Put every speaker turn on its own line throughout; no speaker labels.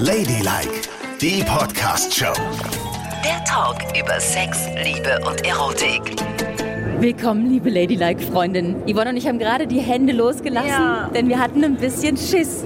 Ladylike, die Podcast-Show.
Der Talk über Sex, Liebe und Erotik.
Willkommen, liebe Ladylike-Freundinnen. Yvonne und ich haben gerade die Hände losgelassen,
Ja.
denn wir hatten ein bisschen Schiss.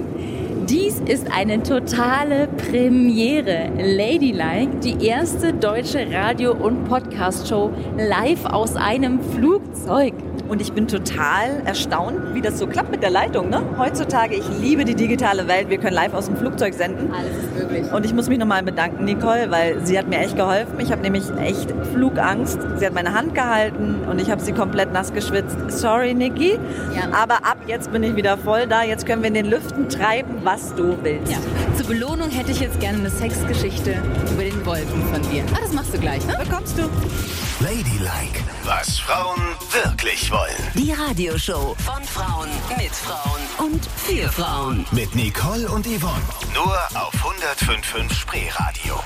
Dies ist eine totale Premiere. Ladylike, die erste deutsche Radio- und Podcast-Show live aus einem Flugzeug.
Und ich bin total erstaunt, wie das so klappt mit der Leitung. Ne? Heutzutage, ich liebe die digitale Welt. Wir können live aus dem Flugzeug senden.
Alles ist möglich.
Und ich muss mich nochmal bedanken, Nicole, weil sie hat mir echt geholfen. Ich habe nämlich echt Flugangst. Sie hat meine Hand gehalten und ich habe sie komplett nass geschwitzt. Sorry, Niki.
Ja.
Aber ab jetzt bin ich wieder voll da. Jetzt können wir in den Lüften treiben, was du willst.
Ja. Zur Belohnung hätte ich jetzt gerne eine Sexgeschichte über den Wolken von dir. Ah, das machst du gleich, ne?
Bekommst du?
Ladylike, was Frauen wirklich wollen.
Die Radioshow von Frauen mit Frauen und für Frauen.
Mit Nicole und Yvonne. Nur auf 105.5 Spreeradio.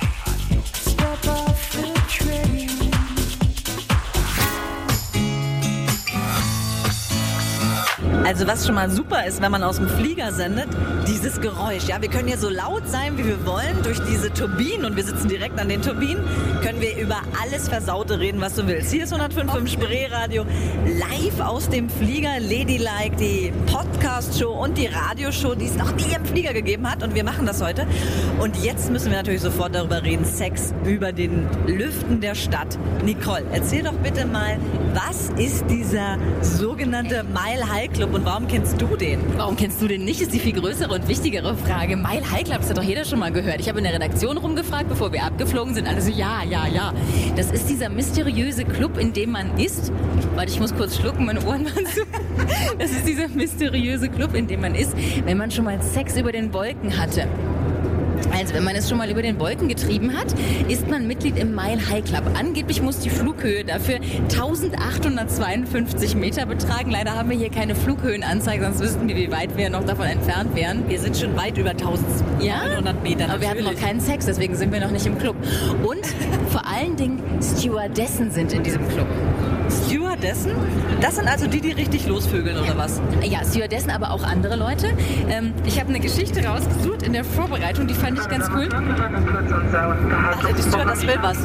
Also was schon mal super ist, wenn man aus dem Flieger sendet, dieses Geräusch. Ja, wir können hier so laut sein, wie wir wollen, durch diese Turbinen und wir sitzen direkt an den Turbinen, können wir über alles Versaute reden, was du willst. Hier ist 105.5 Spreeradio, live aus dem Flieger, Ladylike, die Podcast-Show und die Radioshow, die es noch nie im Flieger gegeben hat und wir machen das heute. Und jetzt müssen wir natürlich sofort darüber reden, Sex über den Lüften der Stadt. Nicole, erzähl doch bitte mal, was ist dieser sogenannte Mile High Club und warum kennst du den?
Warum kennst du den nicht, ist die viel größere und wichtigere Frage. Mile High Club, das hat doch jeder schon mal gehört. Ich habe in der Redaktion rumgefragt, bevor wir abgeflogen sind. Alle so, ja, ja, ja. Das ist dieser mysteriöse Club, in dem man ist. Warte, ich muss kurz schlucken, meine Ohren waren zu. Das ist dieser mysteriöse Club, in dem man ist, wenn man schon mal Sex über den Wolken hatte. Also, wenn man es schon mal über den Wolken getrieben hat, ist man Mitglied im Mile High Club. Angeblich muss die Flughöhe dafür 1852 Meter betragen. Leider haben wir hier keine Flughöhenanzeige, sonst wüssten wir, wie weit wir noch davon entfernt wären.
Wir sind schon weit über 1900
Ja,
Meter.
aber wir hatten noch keinen Sex, deswegen sind wir noch nicht im Club. Und vor allen Dingen Stewardessen sind in diesem Club.
Stewardessen? Das sind also die, die richtig losvögeln oder was?
Ja, Stewardessen, aber auch andere Leute. Ähm, ich habe eine Geschichte rausgesucht in der Vorbereitung, die fand ich ganz cool.
Ach, die Stewardess will was.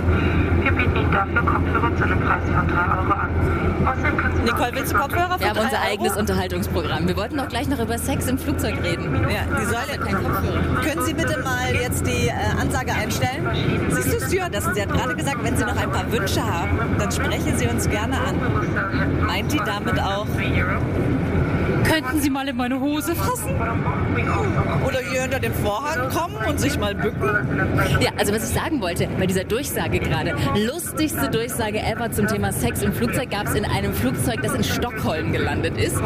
Wir bieten Ihnen dafür Kopfhörer zu einem Preis von 3 Euro an.
Nicole, willst du Kopfhörer für
Wir haben unser
Euro?
eigenes Unterhaltungsprogramm. Wir wollten auch gleich noch über Sex im Flugzeug reden.
Ja, die soll
Kein Kopfhörer.
Können Sie bitte mal jetzt die äh, Ansage einstellen? Siehst du, Stewardessen, sie hat gerade gesagt, wenn Sie noch ein paar Wünsche haben, dann sprechen Sie uns gerne an. Meint die damit auch?
Könnten Sie mal in meine Hose fassen?
Oder hier hinter den Vorhang kommen und sich mal bücken?
Ja, also was ich sagen wollte bei dieser Durchsage gerade. Lustigste Durchsage ever zum Thema Sex im Flugzeug gab es in einem Flugzeug, das in Stockholm gelandet ist.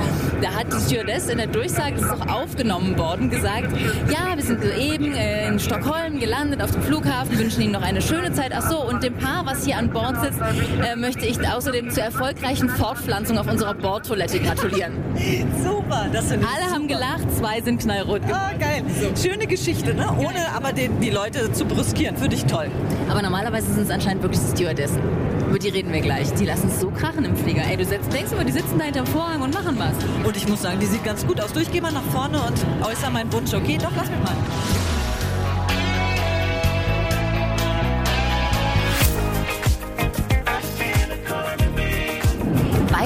Da hat die Stewardess in der Durchsage, das ist auch aufgenommen worden, gesagt, ja, wir sind soeben äh, in Stockholm gelandet auf dem Flughafen, wünschen Ihnen noch eine schöne Zeit. Ach so, und dem Paar, was hier an Bord sitzt, äh, möchte ich außerdem zur erfolgreichen Fortpflanzung auf unserer Bordtoilette gratulieren.
Super, das sind
Alle haben gelacht, zwei sind knallrot.
Ah, geil. Schöne Geschichte, ne? Ohne aber den, die Leute zu brüskieren. Finde ich toll.
Aber normalerweise sind es anscheinend wirklich die Stewardessen. Über die reden wir gleich. Die lassen es so krachen im Flieger. Ey, du setzt, denkst immer, die sitzen da hinterm Vorhang und machen was.
Und ich muss sagen, die sieht ganz gut aus. Du, ich gehe mal nach vorne und äußere meinen Wunsch. Okay, doch, lass mich mal.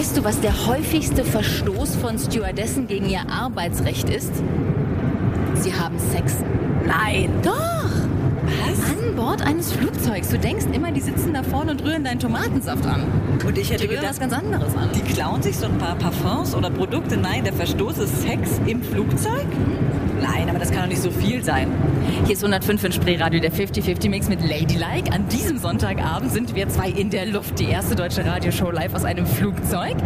Weißt du, was der häufigste Verstoß von Stewardessen gegen ihr Arbeitsrecht ist? Sie haben Sex. Nein. Doch. Bord eines Flugzeugs. Du denkst immer, die sitzen da vorne und rühren deinen Tomatensaft an.
Und ich
Die
hätte
rühren
gedacht,
was ganz anderes an.
die klauen sich so ein paar Parfums oder Produkte. Nein, der Verstoß ist Sex im Flugzeug? Nein, aber das kann doch nicht so viel sein.
Hier ist 105 in Spreeradio, der 50-50-Mix mit Ladylike. An diesem Sonntagabend sind wir zwei in der Luft. Die erste deutsche Radioshow live aus einem Flugzeug.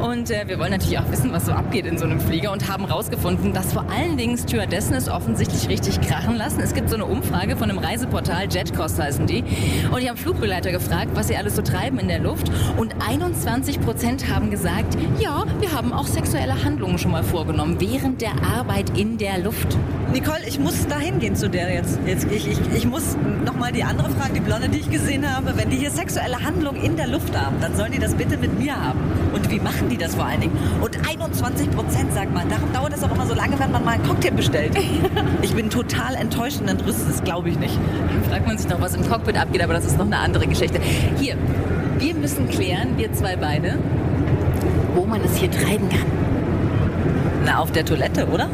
Und äh, wir wollen natürlich auch wissen, was so abgeht in so einem Flieger und haben rausgefunden, dass vor allen Dingen Stewardessen es offensichtlich richtig krachen lassen. Es gibt so eine Umfrage von einem Reiseportal, Jetcost heißen die. Und ich habe Flugbegleiter gefragt, was sie alles so treiben in der Luft. Und 21 Prozent haben gesagt, ja, wir haben auch sexuelle Handlungen schon mal vorgenommen während der Arbeit in der Luft.
Nicole, ich muss da hingehen zu der jetzt. jetzt ich, ich, ich muss nochmal die andere fragen, die Blonde, die ich gesehen habe. Wenn die hier sexuelle Handlungen in der Luft haben, dann sollen die das bitte mit mir haben. Und wie machen die das vor allen Dingen? Und 21 Prozent, sagt man. Darum dauert es auch immer so lange, wenn man mal einen Cocktail bestellt. Ich bin total enttäuscht und entrüstet, das glaube ich nicht.
Fragt man sich noch, was im Cockpit abgeht, aber das ist noch eine andere Geschichte. Hier, wir müssen klären, wir zwei beide, wo man es hier treiben kann.
Na, auf der Toilette, oder?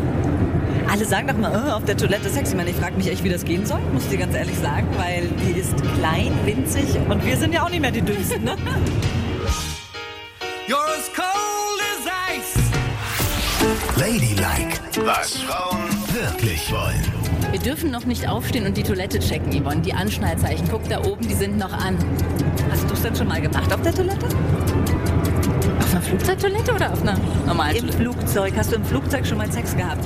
Alle sagen doch mal, oh, auf der Toilette Sex. Ich meine, ich frage mich echt, wie das gehen soll, muss ich dir ganz ehrlich sagen, weil die ist klein, winzig und wir sind ja auch nicht mehr die Dünnsten, ne?
You're as cold as ice.
Ladylike, was Frauen wirklich wollen.
Wir dürfen noch nicht aufstehen und die Toilette checken, Yvonne. Die Anschnallzeichen, guck da oben, die sind noch an.
Hast du es denn schon mal gemacht auf der Toilette?
Auf einer Flugzeugtoilette oder auf einer normalen
Im
Toilette?
Flugzeug. Hast du im Flugzeug schon mal Sex gehabt?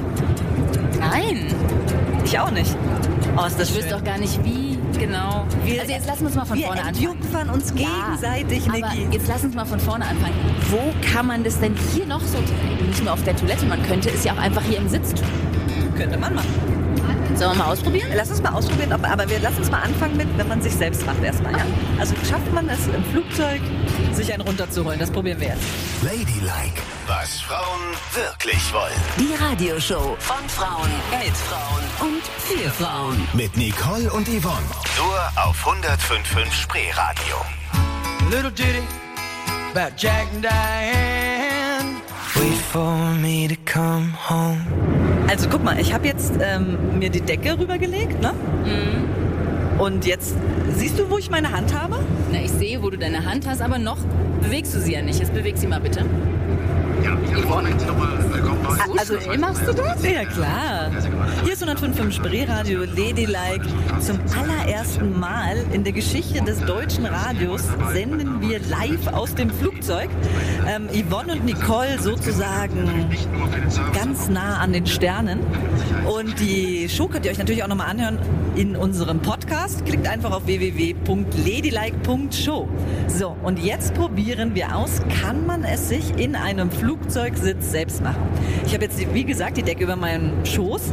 Nein,
Ich auch nicht. Oh, ist das
ich wüsste doch gar nicht, wie genau.
Wir-
also jetzt lassen wir uns mal von
Wir
vorne anfangen.
entjungfern uns gegenseitig,
aber
Niki.
jetzt lass uns mal von vorne anfangen. Wo kann man das denn hier noch so treiben? Nicht nur auf der Toilette, man könnte es ja auch einfach hier im Sitz tun.
Könnte man machen.
Sollen wir mal ausprobieren?
Lass uns mal ausprobieren, ob, aber wir lassen uns mal anfangen mit, wenn man sich selbst macht erstmal. Ja? Also schafft man es im Flugzeug, sich einen runterzuholen. Das probieren wir jetzt.
Ladylike, was Frauen wirklich wollen.
Die Radioshow von Frauen mit Frauen und für Frauen.
Mit Nicole und Yvonne. Nur auf 105.5 Spreeradio.
Little ditty about Jack and Diane. Wait for me to come home.
Also guck mal, ich habe jetzt ähm, mir die Decke rübergelegt, ne? Und jetzt siehst du, wo ich meine Hand habe?
Na, ich sehe, wo du deine Hand hast, aber noch bewegst du sie ja nicht. Jetzt beweg sie mal bitte.
Also
machst du das?
Ja klar. Hier ist 105.5 Spreeradio Ladylike. Zum allerersten Mal in der Geschichte des deutschen Radios senden wir live aus dem Flugzeug. Ähm, Yvonne und Nicole sozusagen ganz nah an den Sternen. Und die Show könnt ihr euch natürlich auch nochmal anhören in unserem Podcast. Klickt einfach auf www.ladylike.show. So, und jetzt probieren wir aus, kann man es sich in einem Flugzeugsitz selbst machen. Ich habe jetzt, wie gesagt, die Decke über meinen Schoß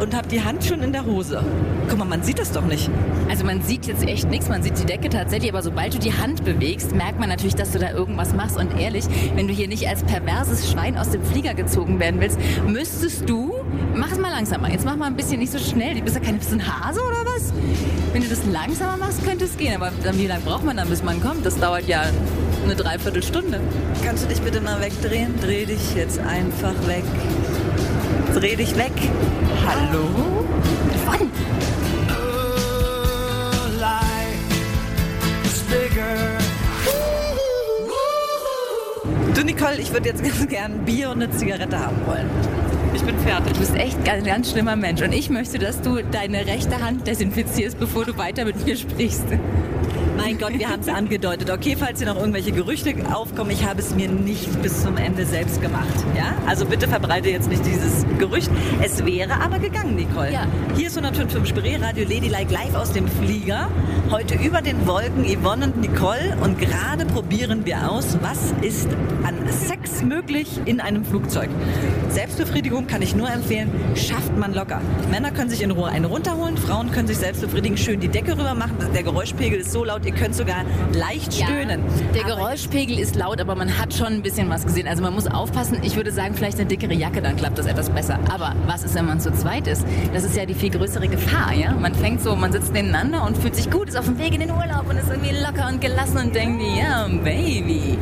und habe die Hand schon in der Hose. Guck mal, man sieht das doch nicht.
Also man sieht jetzt echt nichts, man sieht die Decke tatsächlich, aber sobald du die Hand bewegst, merkt man natürlich, dass du da irgendwas machst. Und ehrlich, wenn du hier nicht als perverses Schwein aus dem Flieger gezogen werden willst, müsstest du, mach es mal langsamer, jetzt mach mal ein bisschen nicht so schnell, du bist ja kein bisschen Hase oder was? Wenn du das langsamer machst, könnte es gehen, aber dann, wie lange braucht man dann, bis man kommt? Das dauert ja eine Dreiviertelstunde.
Kannst du dich bitte mal wegdrehen? Dreh dich jetzt einfach weg. Dreh dich weg. Hallo?
Wann?
Du Nicole, ich würde jetzt ganz gern Bier und eine Zigarette haben wollen. Ich bin fertig.
Du bist echt ein ganz schlimmer Mensch und ich möchte, dass du deine rechte Hand desinfizierst, bevor du weiter mit mir sprichst.
Mein Gott, wir haben es angedeutet. Okay, falls hier noch irgendwelche Gerüchte aufkommen, ich habe es mir nicht bis zum Ende selbst gemacht. Ja? Also bitte verbreite jetzt nicht dieses Gerücht. Es wäre aber gegangen, Nicole.
Ja.
Hier ist 105.5 Spree, Radio Ladylike live aus dem Flieger. Heute über den Wolken Yvonne und Nicole. Und gerade probieren wir aus, was ist an Sex möglich in einem Flugzeug. Selbstbefriedigung kann ich nur empfehlen, schafft man locker. Männer können sich in Ruhe einen runterholen, Frauen können sich selbst befriedigen, schön die Decke rüber machen. Der Geräuschpegel ist so laut, ihr könnt sogar leicht stöhnen.
Der
Aber
Geräuschpegel ist laut, aber man hat schon ein bisschen was gesehen. Also man muss aufpassen. Ich würde sagen, vielleicht eine dickere Jacke, dann klappt das etwas besser. Aber was ist, wenn man zu zweit ist? Das ist ja die viel größere Gefahr, ja? Man fängt so, man sitzt nebeneinander und fühlt sich gut, ist auf dem Weg in den Urlaub und ist irgendwie locker und gelassen und denkt, ja, Baby.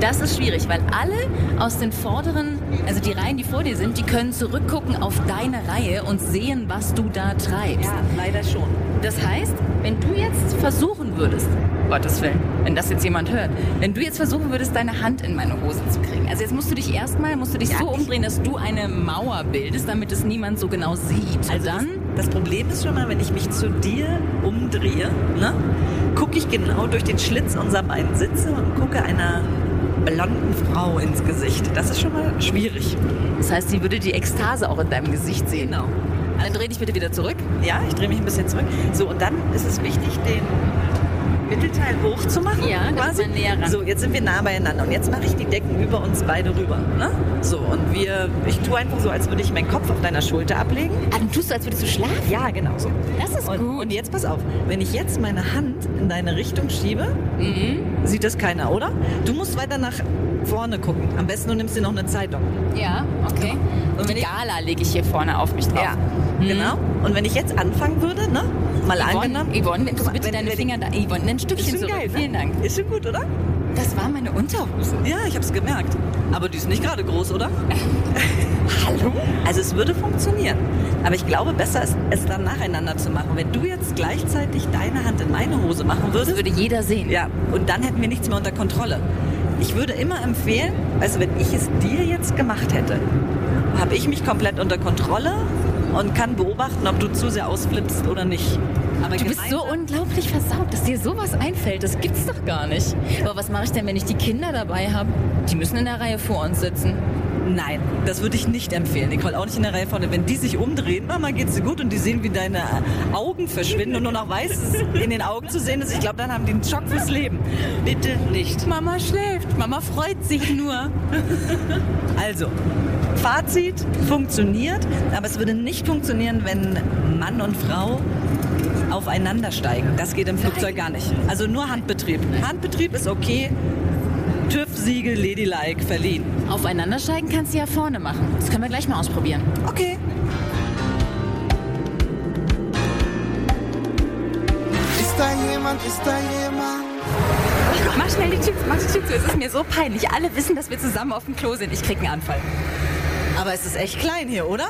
Das ist schwierig, weil alle aus den vorderen, also die Reihen, die vor dir sind, die können zurückgucken auf deine Reihe und sehen, was du da treibst.
Ja, leider schon.
Das heißt, wenn du jetzt versuchen würdest, Gottes Willen, wenn das jetzt jemand hört, wenn du jetzt versuchen würdest, deine Hand in meine Hose zu kriegen. Also jetzt musst du dich erstmal, musst du dich so umdrehen, dass du eine Mauer bildest, damit es niemand so genau sieht.
Also
dann,
das, das Problem ist schon mal, wenn ich mich zu dir umdrehe, ne, gucke ich genau durch den Schlitz unserer beiden Sitze und gucke einer blonden Frau ins Gesicht. Das ist schon mal schwierig.
das heißt, sie würde die Ekstase auch in deinem Gesicht sehen.
Genau.
Dann dreh dich bitte wieder zurück.
Ja, ich drehe mich ein bisschen zurück. So, und dann ist es wichtig, den Mittelteil hoch zu machen.
Ja,
quasi.
näher ran.
So, jetzt sind wir nah beieinander und jetzt mache ich die Decken über uns beide rüber. Ne? So, und wir, ich tue einfach so, als würde ich meinen Kopf auf deiner Schulter ablegen.
Ah, dann tust du, als würdest du schlafen.
Ja, genau so.
Das ist
Und,
gut.
und jetzt pass auf, wenn ich jetzt meine Hand in deine Richtung schiebe, sieht das keiner, oder? Du musst weiter nach vorne gucken. Am besten du nimmst dir noch eine Zeitung.
Ja, okay.
Und wenn
die
ich-
Gala lege ich hier vorne auf mich drauf. Mhm.
genau. Und wenn ich jetzt anfangen würde, ne? Mal
Yvonne,
angenommen.
Yvonne,
mal,
bitte deine Finger da. Yvonne,
Ist
Stückchen
schon
zurück.
geil, ne?
Vielen Dank.
Ist schon gut, oder?
Das war meine Unterhose.
Ja, ich hab's gemerkt. Aber die ist nicht gerade groß, oder?
Hallo?
Also es würde funktionieren. Aber ich glaube, besser ist es dann nacheinander zu machen. Wenn du jetzt gleichzeitig deine Hand in meine Hose machen
Das
würdest,
würde jeder sehen.
ja, und dann hätten wir nichts mehr unter Kontrolle. Ich würde immer empfehlen, also wenn ich es dir jetzt gemacht hätte, habe ich mich komplett unter Kontrolle und kann beobachten, ob du zu sehr ausflippst oder nicht. Aber
Du bist so unglaublich versaut, dass dir sowas einfällt. Das gibt's doch gar nicht. Aber was mache ich denn, wenn ich die Kinder dabei habe? Die müssen in der Reihe vor uns sitzen.
Nein, das würde ich nicht empfehlen. Nicole, auch nicht in der Reihe vorne. Wenn die sich umdrehen, Mama geht's dir gut und die sehen, wie deine Augen verschwinden und nur noch Weißes in den Augen zu sehen ist, ich glaube, dann haben die einen Schock fürs Leben. Bitte nicht.
Mama schläft. Mama freut sich nur.
Also, Fazit, funktioniert, aber es würde nicht funktionieren, wenn Mann und Frau aufeinander steigen. Das geht im Flugzeug gar nicht. Also nur Handbetrieb. Handbetrieb ist okay. TÜV-Siegel Ladylike verliehen.
Aufeinandersteigen kannst du ja vorne machen. Das können wir gleich mal ausprobieren.
Okay.
Ist da jemand, ist da jemand?
Mach schnell die Tür, zu, mach die Tür zu. Es ist mir so peinlich. Alle wissen, dass wir zusammen auf dem Klo sind. Ich krieg einen Anfall.
Aber es ist echt klein hier, oder?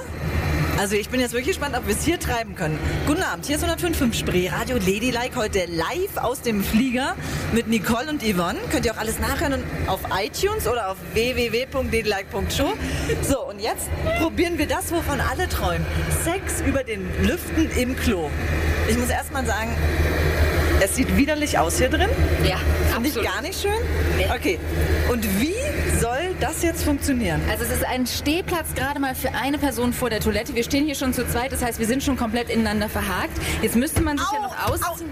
Also ich bin jetzt wirklich gespannt, ob wir es hier treiben können. Guten Abend, hier ist 105.5 Spree Radio Ladylike, heute live aus dem Flieger mit Nicole und Yvonne. Könnt ihr auch alles nachhören auf iTunes oder auf www.ladylike.show. So, und jetzt probieren wir das, wovon alle träumen. Sex über den Lüften im Klo. Ich muss erst mal sagen, es sieht widerlich aus hier drin.
Ja,
Finde ich gar nicht schön. Okay, und wie soll das jetzt funktionieren?
Also es ist ein Stehplatz gerade mal für eine Person vor der Toilette. Wir stehen hier schon zu zweit, das heißt, wir sind schon komplett ineinander verhakt. Jetzt müsste man sich ja
Au,
noch ausziehen.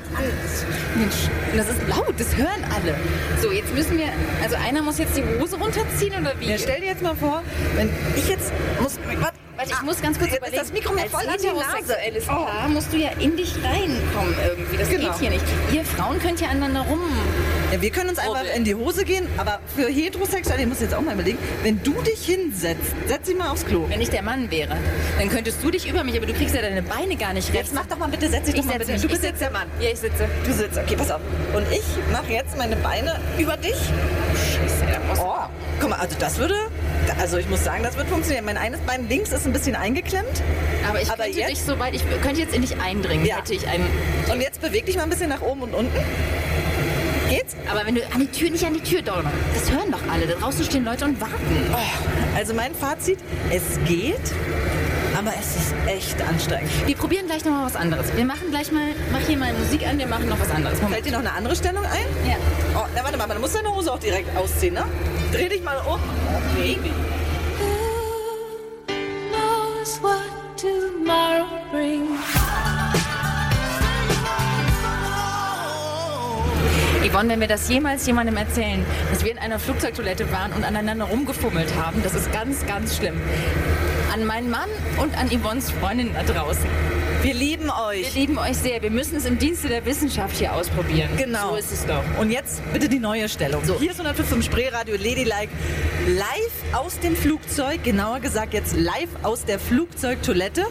Mensch, das ist laut, das hören alle. So, jetzt müssen wir, also einer muss jetzt die Hose runterziehen oder wie?
Ja, stell dir jetzt mal vor, wenn ich jetzt muss. Warte,
Warte, ich muss ganz kurz
jetzt ist
überlegen.
das Mikro mir
Als
voll an die Nase. Oh.
heterosexuelles Paar musst du ja in dich reinkommen irgendwie. Das
Genau.
geht hier nicht. Ihr Frauen könnt ja aneinander rum.
Ja, wir können uns einfach in die Hose gehen, aber für Heterosexuelle, ich muss jetzt auch mal überlegen, wenn du dich hinsetzt, setz dich mal aufs Klo.
Wenn ich der Mann wäre, dann könntest du dich über mich, aber du kriegst ja deine Beine gar nicht rechts.
Jetzt mach doch mal bitte, setz dich
Ich
doch mal bitte.
mich.
Du bist jetzt der Mann.
Ja, ich sitze.
Du sitzt, okay, pass auf. Und ich mache jetzt meine Beine über dich.
Scheiße,
Oh, guck mal, also das würde, also ich muss sagen, das wird funktionieren. Mein eines Bein links ist ein bisschen eingeklemmt.
Aber ich
Aber
könnte
jetzt-
dich so weit, ich könnte jetzt in dich eindringen,
Ja.
hätte ich einen.
Und jetzt beweg dich mal ein bisschen nach oben und unten. Geht's?
Aber wenn du an die Tür, nicht an die Tür donnern. Das hören doch alle. Da draußen stehen Leute und warten.
Also mein Fazit, es geht, aber es ist echt anstrengend.
Wir probieren gleich noch mal was anderes. Wir machen gleich mal, mach hier mal Musik an, wir machen noch was anderes. Moment.
Fällt dir noch eine andere Stellung ein?
Ja.
Oh, na warte mal, man muss deine Hose auch direkt ausziehen, ne? Dreh dich mal um. Oh, Baby.
Yvonne, wenn wir das jemals jemandem erzählen, dass wir in einer Flugzeugtoilette waren und aneinander rumgefummelt haben, das ist ganz, ganz schlimm. An meinen Mann und an Yvonnes Freundin da draußen.
Wir lieben
Wir
euch.
lieben euch sehr. Wir müssen es im Dienste der Wissenschaft hier ausprobieren.
Genau.
So ist es doch.
Und jetzt bitte die neue Stellung.
So.
Hier ist 105 Spreeradio Ladylike. Live aus dem Flugzeug, genauer gesagt jetzt live aus der Flugzeugtoilette.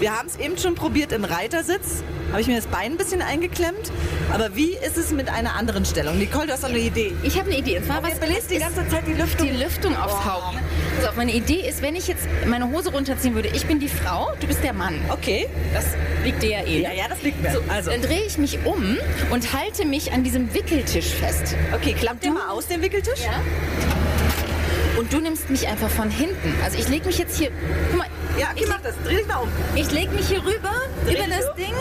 Wir haben es eben schon probiert im Reitersitz. Habe ich mir das Bein ein bisschen eingeklemmt. Aber wie ist es mit einer anderen Stellung? Nicole, du hast doch eine Idee.
Ich habe eine Idee. Und zwar,
Aber
was
bläst die ganze Zeit die Lüftung.
die Lüftung aufs
Oh.
Haupt. Also meine Idee ist, wenn ich jetzt meine Hose runterziehen würde, ich bin die Frau, du bist der Mann.
Okay.
Das liegt dir ja eh.
Ja, ja, das liegt mir.
So,
also,
Dann drehe ich mich um und halte mich an diesem Wickeltisch fest.
okay, klappt dir mal aus den Wickeltisch?
Ja? Und du nimmst mich einfach von hinten. Also ich lege mich jetzt hier, guck mal,
Ja, okay, mach das. Dreh dich mal um.
Ich leg mich hier rüber,
Dreh
über das
um.
Ding.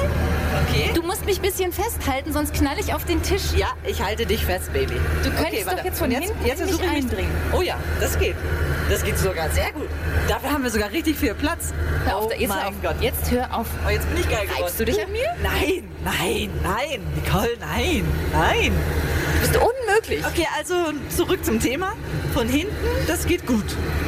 Okay.
Du musst mich ein bisschen festhalten, sonst knall ich auf den Tisch.
Ja, ich halte dich fest, Baby.
Du könntest
warte.
doch jetzt von
jetzt,
hinten
jetzt
mich
ich
eindringen.
Oh ja, das geht. Das geht sogar sehr gut. Dafür haben wir sogar richtig viel Platz.
Hör auf,
oh
jetzt,
mein. Gott.
jetzt hör auf.
Oh, jetzt bin ich geil geworden.
Reibst du dich an mir?
Nein, nein, nein. Nicole, nein, nein.
Bist unmöglich.
Okay, also zurück zum Thema. Von hinten, das geht gut.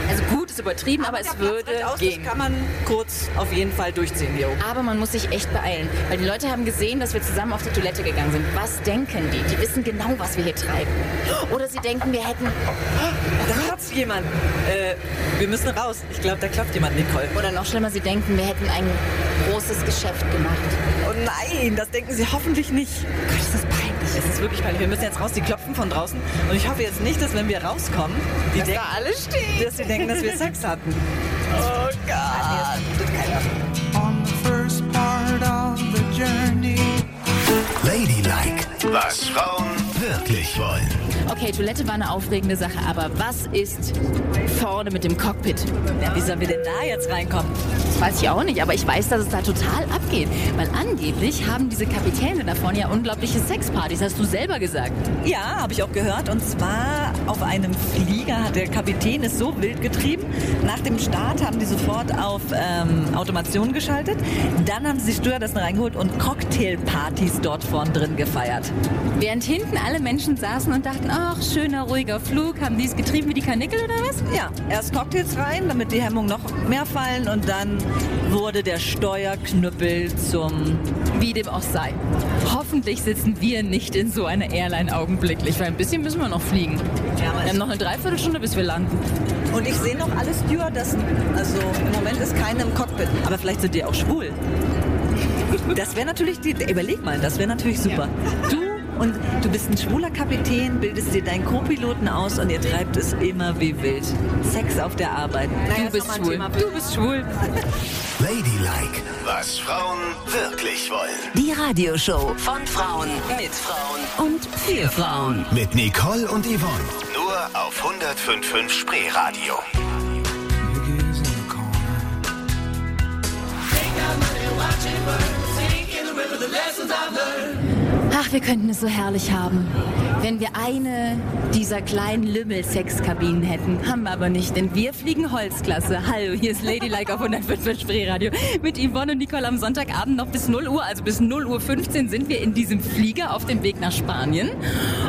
Also gut ist übertrieben, aber,
der
es würde gehen.
Kann man kurz auf jeden Fall durchziehen hier oben.
Aber man muss sich echt beeilen, weil die Leute haben gesehen, dass wir zusammen auf die Toilette gegangen sind. Was denken die? Die wissen genau, was wir hier treiben. Oder sie denken, wir hätten...
Da klopft jemand. Äh, wir müssen raus. Ich glaube, da klopft jemand, Nicole.
Oder noch schlimmer, sie denken, wir hätten ein großes Geschäft gemacht.
Oh nein, das denken sie hoffentlich nicht.
Gott, ist das peinlich.
Es ist wirklich peinlich. Wir müssen jetzt raus. Die klopfen von draußen. Und ich hoffe jetzt nicht, dass wenn wir rauskommen, die
Dass da
denken,
alle stehen.
dass sie denken, dass wir Sex hatten. Oh Gott.
On the first part of the journey.
Ladylike, was Frauen wirklich wollen.
Okay, Toilette war eine aufregende Sache, aber was ist vorne mit dem Cockpit?
Ja, wie sollen wir denn da jetzt reinkommen?
Das weiß ich auch nicht, aber ich weiß, dass es da total abgeht. Weil angeblich haben diese Kapitäne da vorne ja unglaubliche Sexpartys, hast du selber gesagt.
Ja, habe ich auch gehört. Und zwar auf einem Flieger hat der Kapitän es so wild getrieben. Nach dem Start haben die sofort auf ähm, Automation geschaltet. Dann haben sie die Stewardessen reingeholt und Cocktailpartys dort vorn drin gefeiert.
Während hinten alle Menschen saßen und dachten, ach, schöner, ruhiger Flug, haben die es getrieben wie die Karnickel oder was?
Ja, erst Cocktails rein, damit die Hemmungen noch mehr fallen. Und dann wurde der Steuerknüppel zum...
Wie dem auch sei. Hoffentlich sitzen wir nicht in so einer Airline augenblicklich, weil ein bisschen müssen wir noch fliegen.
Ja,
Wir haben noch eine Dreiviertelstunde, bis wir landen.
Und ich sehe noch alle Stewardessen. Also im Moment ist keine im Cockpit. Aber vielleicht sind die auch schwul. Das wäre natürlich, die, überleg mal, das wäre natürlich super. Du und du bist ein schwuler Kapitän, bildest dir deinen Co-Piloten aus und ihr treibt es immer wie wild. Sex auf der Arbeit. Naja,
Du bist schwul. Du bist schwul.
Ladylike, was Frauen wirklich wollen.
Die Radioshow von Frauen mit Frauen und für Frauen.
Mit Nicole und Yvonne. Nur auf 105.5 Spreeradio.
In the corner.
Ach, wir könnten es so herrlich haben, wenn wir eine dieser kleinen Lümmel-Sexkabinen hätten. Haben wir aber nicht, denn wir fliegen Holzklasse. Hallo, hier ist Ladylike auf 105 Spreeradio mit Yvonne und Nicole am Sonntagabend noch bis 0 Uhr, also bis 0 Uhr 15 sind wir in diesem Flieger auf dem Weg nach Spanien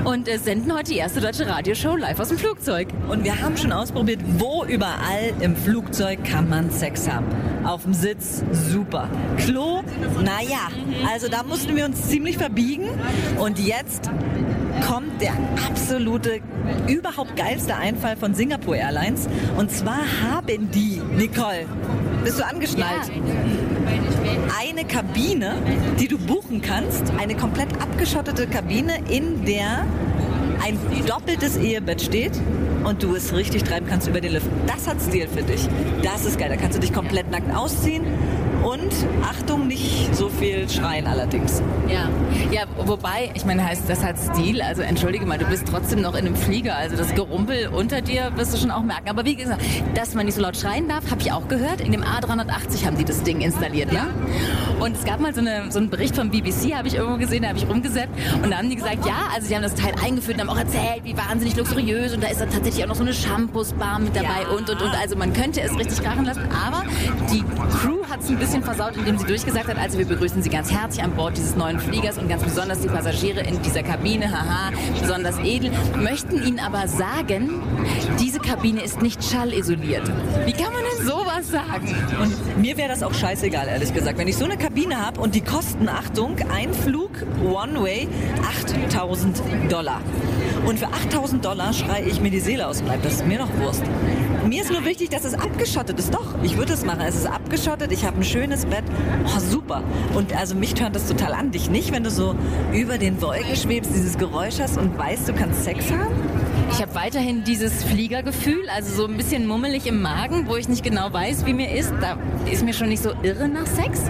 und äh, senden heute die erste deutsche Radioshow live aus dem Flugzeug.
Und wir haben schon ausprobiert, wo überall im Flugzeug kann man Sex haben. Auf dem Sitz, super. Klo, naja, also da mussten wir uns ziemlich verbiegen. Und jetzt kommt der absolute, überhaupt geilste Einfall von Singapore Airlines. Und zwar haben die, Nicole, bist du angeschnallt? Eine Kabine, die du buchen kannst, eine komplett abgeschottete Kabine, in der ein doppeltes Ehebett steht und du es richtig treiben kannst über den Lift. Das hat Stil für dich. Das ist geil. Da kannst du dich komplett nackt ausziehen und Achtung, nicht so viel schreien allerdings.
Ja, ja, wobei, ich meine, heißt das hat Stil, also entschuldige mal, du bist trotzdem noch in einem Flieger, also das Gerumpel unter dir wirst du schon auch merken. Aber wie gesagt, dass man nicht so laut schreien darf, habe ich auch gehört. In dem A380 haben die das Ding installiert, ja? Und es gab mal so, eine, so einen Bericht vom BBC, habe ich irgendwo gesehen, da habe ich rumgesäppt und da haben die gesagt, ja, also sie haben das Teil eingeführt und haben auch erzählt, wie wahnsinnig luxuriös und da ist dann tatsächlich auch noch so eine Shampoos-Bar mit dabei
Ja.
und und und. Also man könnte es richtig krachen lassen, aber die Crew hat es ein bisschen versaut, indem sie durchgesagt hat, also wir begrüßen Sie ganz herzlich an Bord dieses neuen Fliegers und ganz besonders die Passagiere in dieser Kabine, haha, besonders edel, möchten Ihnen aber sagen, diese Kabine ist nicht schallisoliert. Wie kann man denn sowas sagen?
Und mir wäre das auch scheißegal, ehrlich gesagt. Wenn ich so eine Kabine habe und die kosten, Achtung, ein Flug One-Way 8000 Dollar. Und für 8000 Dollar schreie ich mir die Seele aus dem Leib. Das ist mir doch Wurst. Mir ist nur wichtig, dass es abgeschottet ist. Doch, ich würde es machen. Es ist abgeschottet, ich habe ein schönes Bett. Oh, super. Und also mich tönt das total an. Dich nicht, wenn du so über den Wolken schwebst, dieses Geräusch hast und weißt, du kannst Sex haben?
Ich habe weiterhin dieses Fliegergefühl, also so ein bisschen mummelig im Magen, wo ich nicht genau weiß, wie mir ist. Da ist mir schon nicht so irre nach Sex.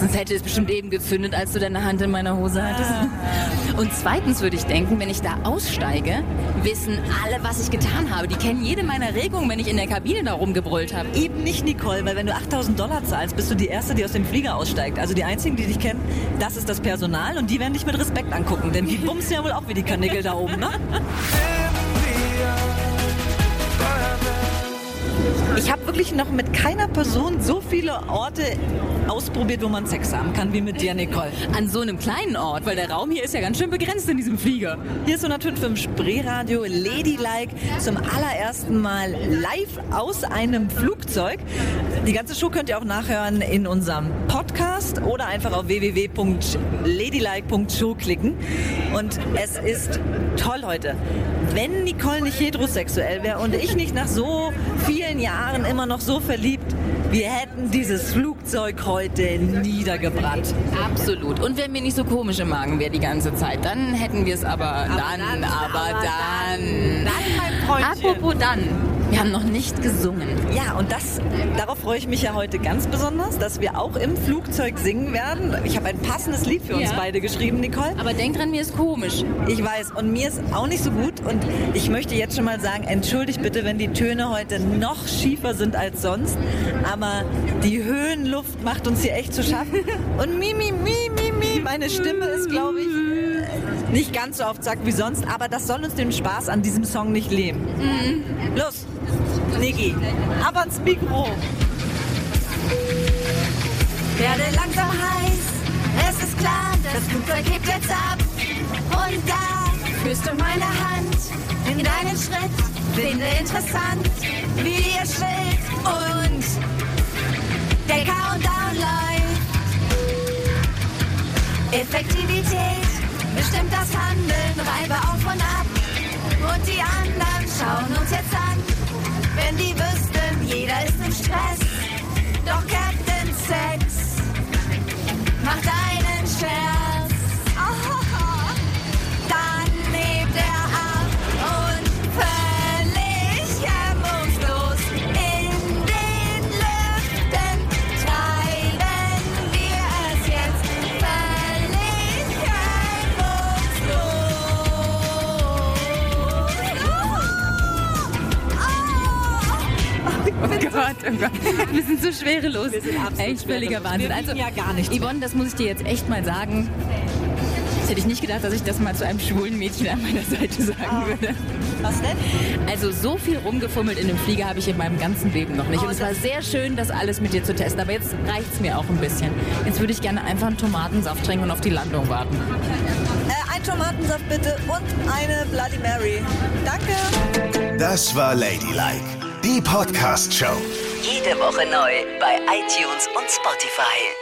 Sonst hätte es bestimmt eben gezündet, als du deine Hand in meiner Hose hattest. Und zweitens würde ich denken, wenn ich da aussteige, wissen alle, was ich getan habe. Die kennen jede meiner Regungen, wenn ich in der Kabine da rumgebrüllt habe.
Eben nicht, Nicole, weil wenn du 8000 Dollar zahlst, bist du die Erste, die aus dem Flieger aussteigt. Also die Einzigen, die dich kennen, das ist das Personal und die werden dich mit Respekt angucken, denn die bumsen ja wohl auch wie die Kanickel da oben, ne? Ich habe wirklich noch mit keiner Person so viele Orte ausprobiert, wo man Sex haben kann, wie mit dir, Nicole.
An so einem kleinen Ort, weil der Raum hier ist ja ganz schön begrenzt in diesem Flieger.
Hier ist 105 Spreeradio Ladylike zum allerersten Mal live aus einem Flugzeug. Die ganze Show könnt ihr auch nachhören in unserem Podcast oder einfach auf www.ladylike.show klicken. Und es ist toll heute. Wenn Nicole nicht heterosexuell wäre und ich nicht nach so vielen Jahren immer noch so verliebt, wir hätten dieses Flugzeug heute niedergebrannt.
Absolut. Und wenn mir nicht so komisch im Magen wäre die ganze Zeit, dann hätten wir es aber, dann,
dann,
aber,
aber
dann.
Dann, mein Freundchen.
Apropos dann. Wir haben noch nicht gesungen.
Ja, und das, darauf freue ich mich ja heute ganz besonders, dass wir auch im Flugzeug singen werden. Ich habe ein passendes Lied für uns
Ja.
beide geschrieben, Nicole.
Aber denk dran, mir ist komisch.
Ich weiß, und mir ist auch nicht so gut. Und ich möchte jetzt schon mal sagen, entschuldigt bitte, wenn die Töne heute noch schiefer sind als sonst. Aber die Höhenluft macht uns hier echt zu schaffen. Und mi, mi, mi, mi, mi, meine Stimme ist, glaube ich, nicht ganz so auf Zack wie sonst. Aber das soll uns den Spaß an diesem Song nicht nehmen. Los, Niki, ab ans Mikro.
Werde langsam heiß, es ist klar, das Flugzeug hebt jetzt ab. Und da führst du meine Hand in deinen Schritt. Finde interessant, wie ihr schrillt und der Countdown läuft. Effektivität bestimmt das Handeln, reibe auf und ab. Und die anderen die wüssten, jeder ist im Stress.
Gott, oh Gott. Wir sind so schwerelos.
Wir sind absolut
Echt völliger
schwerelos.
Wahnsinn.
Wir
Also,
ja gar nichts
Yvonne, das muss ich dir jetzt echt mal sagen. Das hätte ich nicht gedacht, dass ich das mal zu einem schwulen Mädchen an meiner Seite sagen würde.
Was denn?
Also so viel rumgefummelt in dem Flieger habe ich in meinem ganzen Leben noch nicht.
Oh,
Und es war sehr schön, das alles mit dir zu testen. Aber jetzt reicht es mir auch ein bisschen. Jetzt würde ich gerne einfach einen Tomatensaft trinken und auf die Landung warten.
Äh, ein Tomatensaft bitte und eine Bloody Mary. Danke.
Das war Ladylike, die Podcast-Show.
Jede Woche neu bei iTunes und Spotify.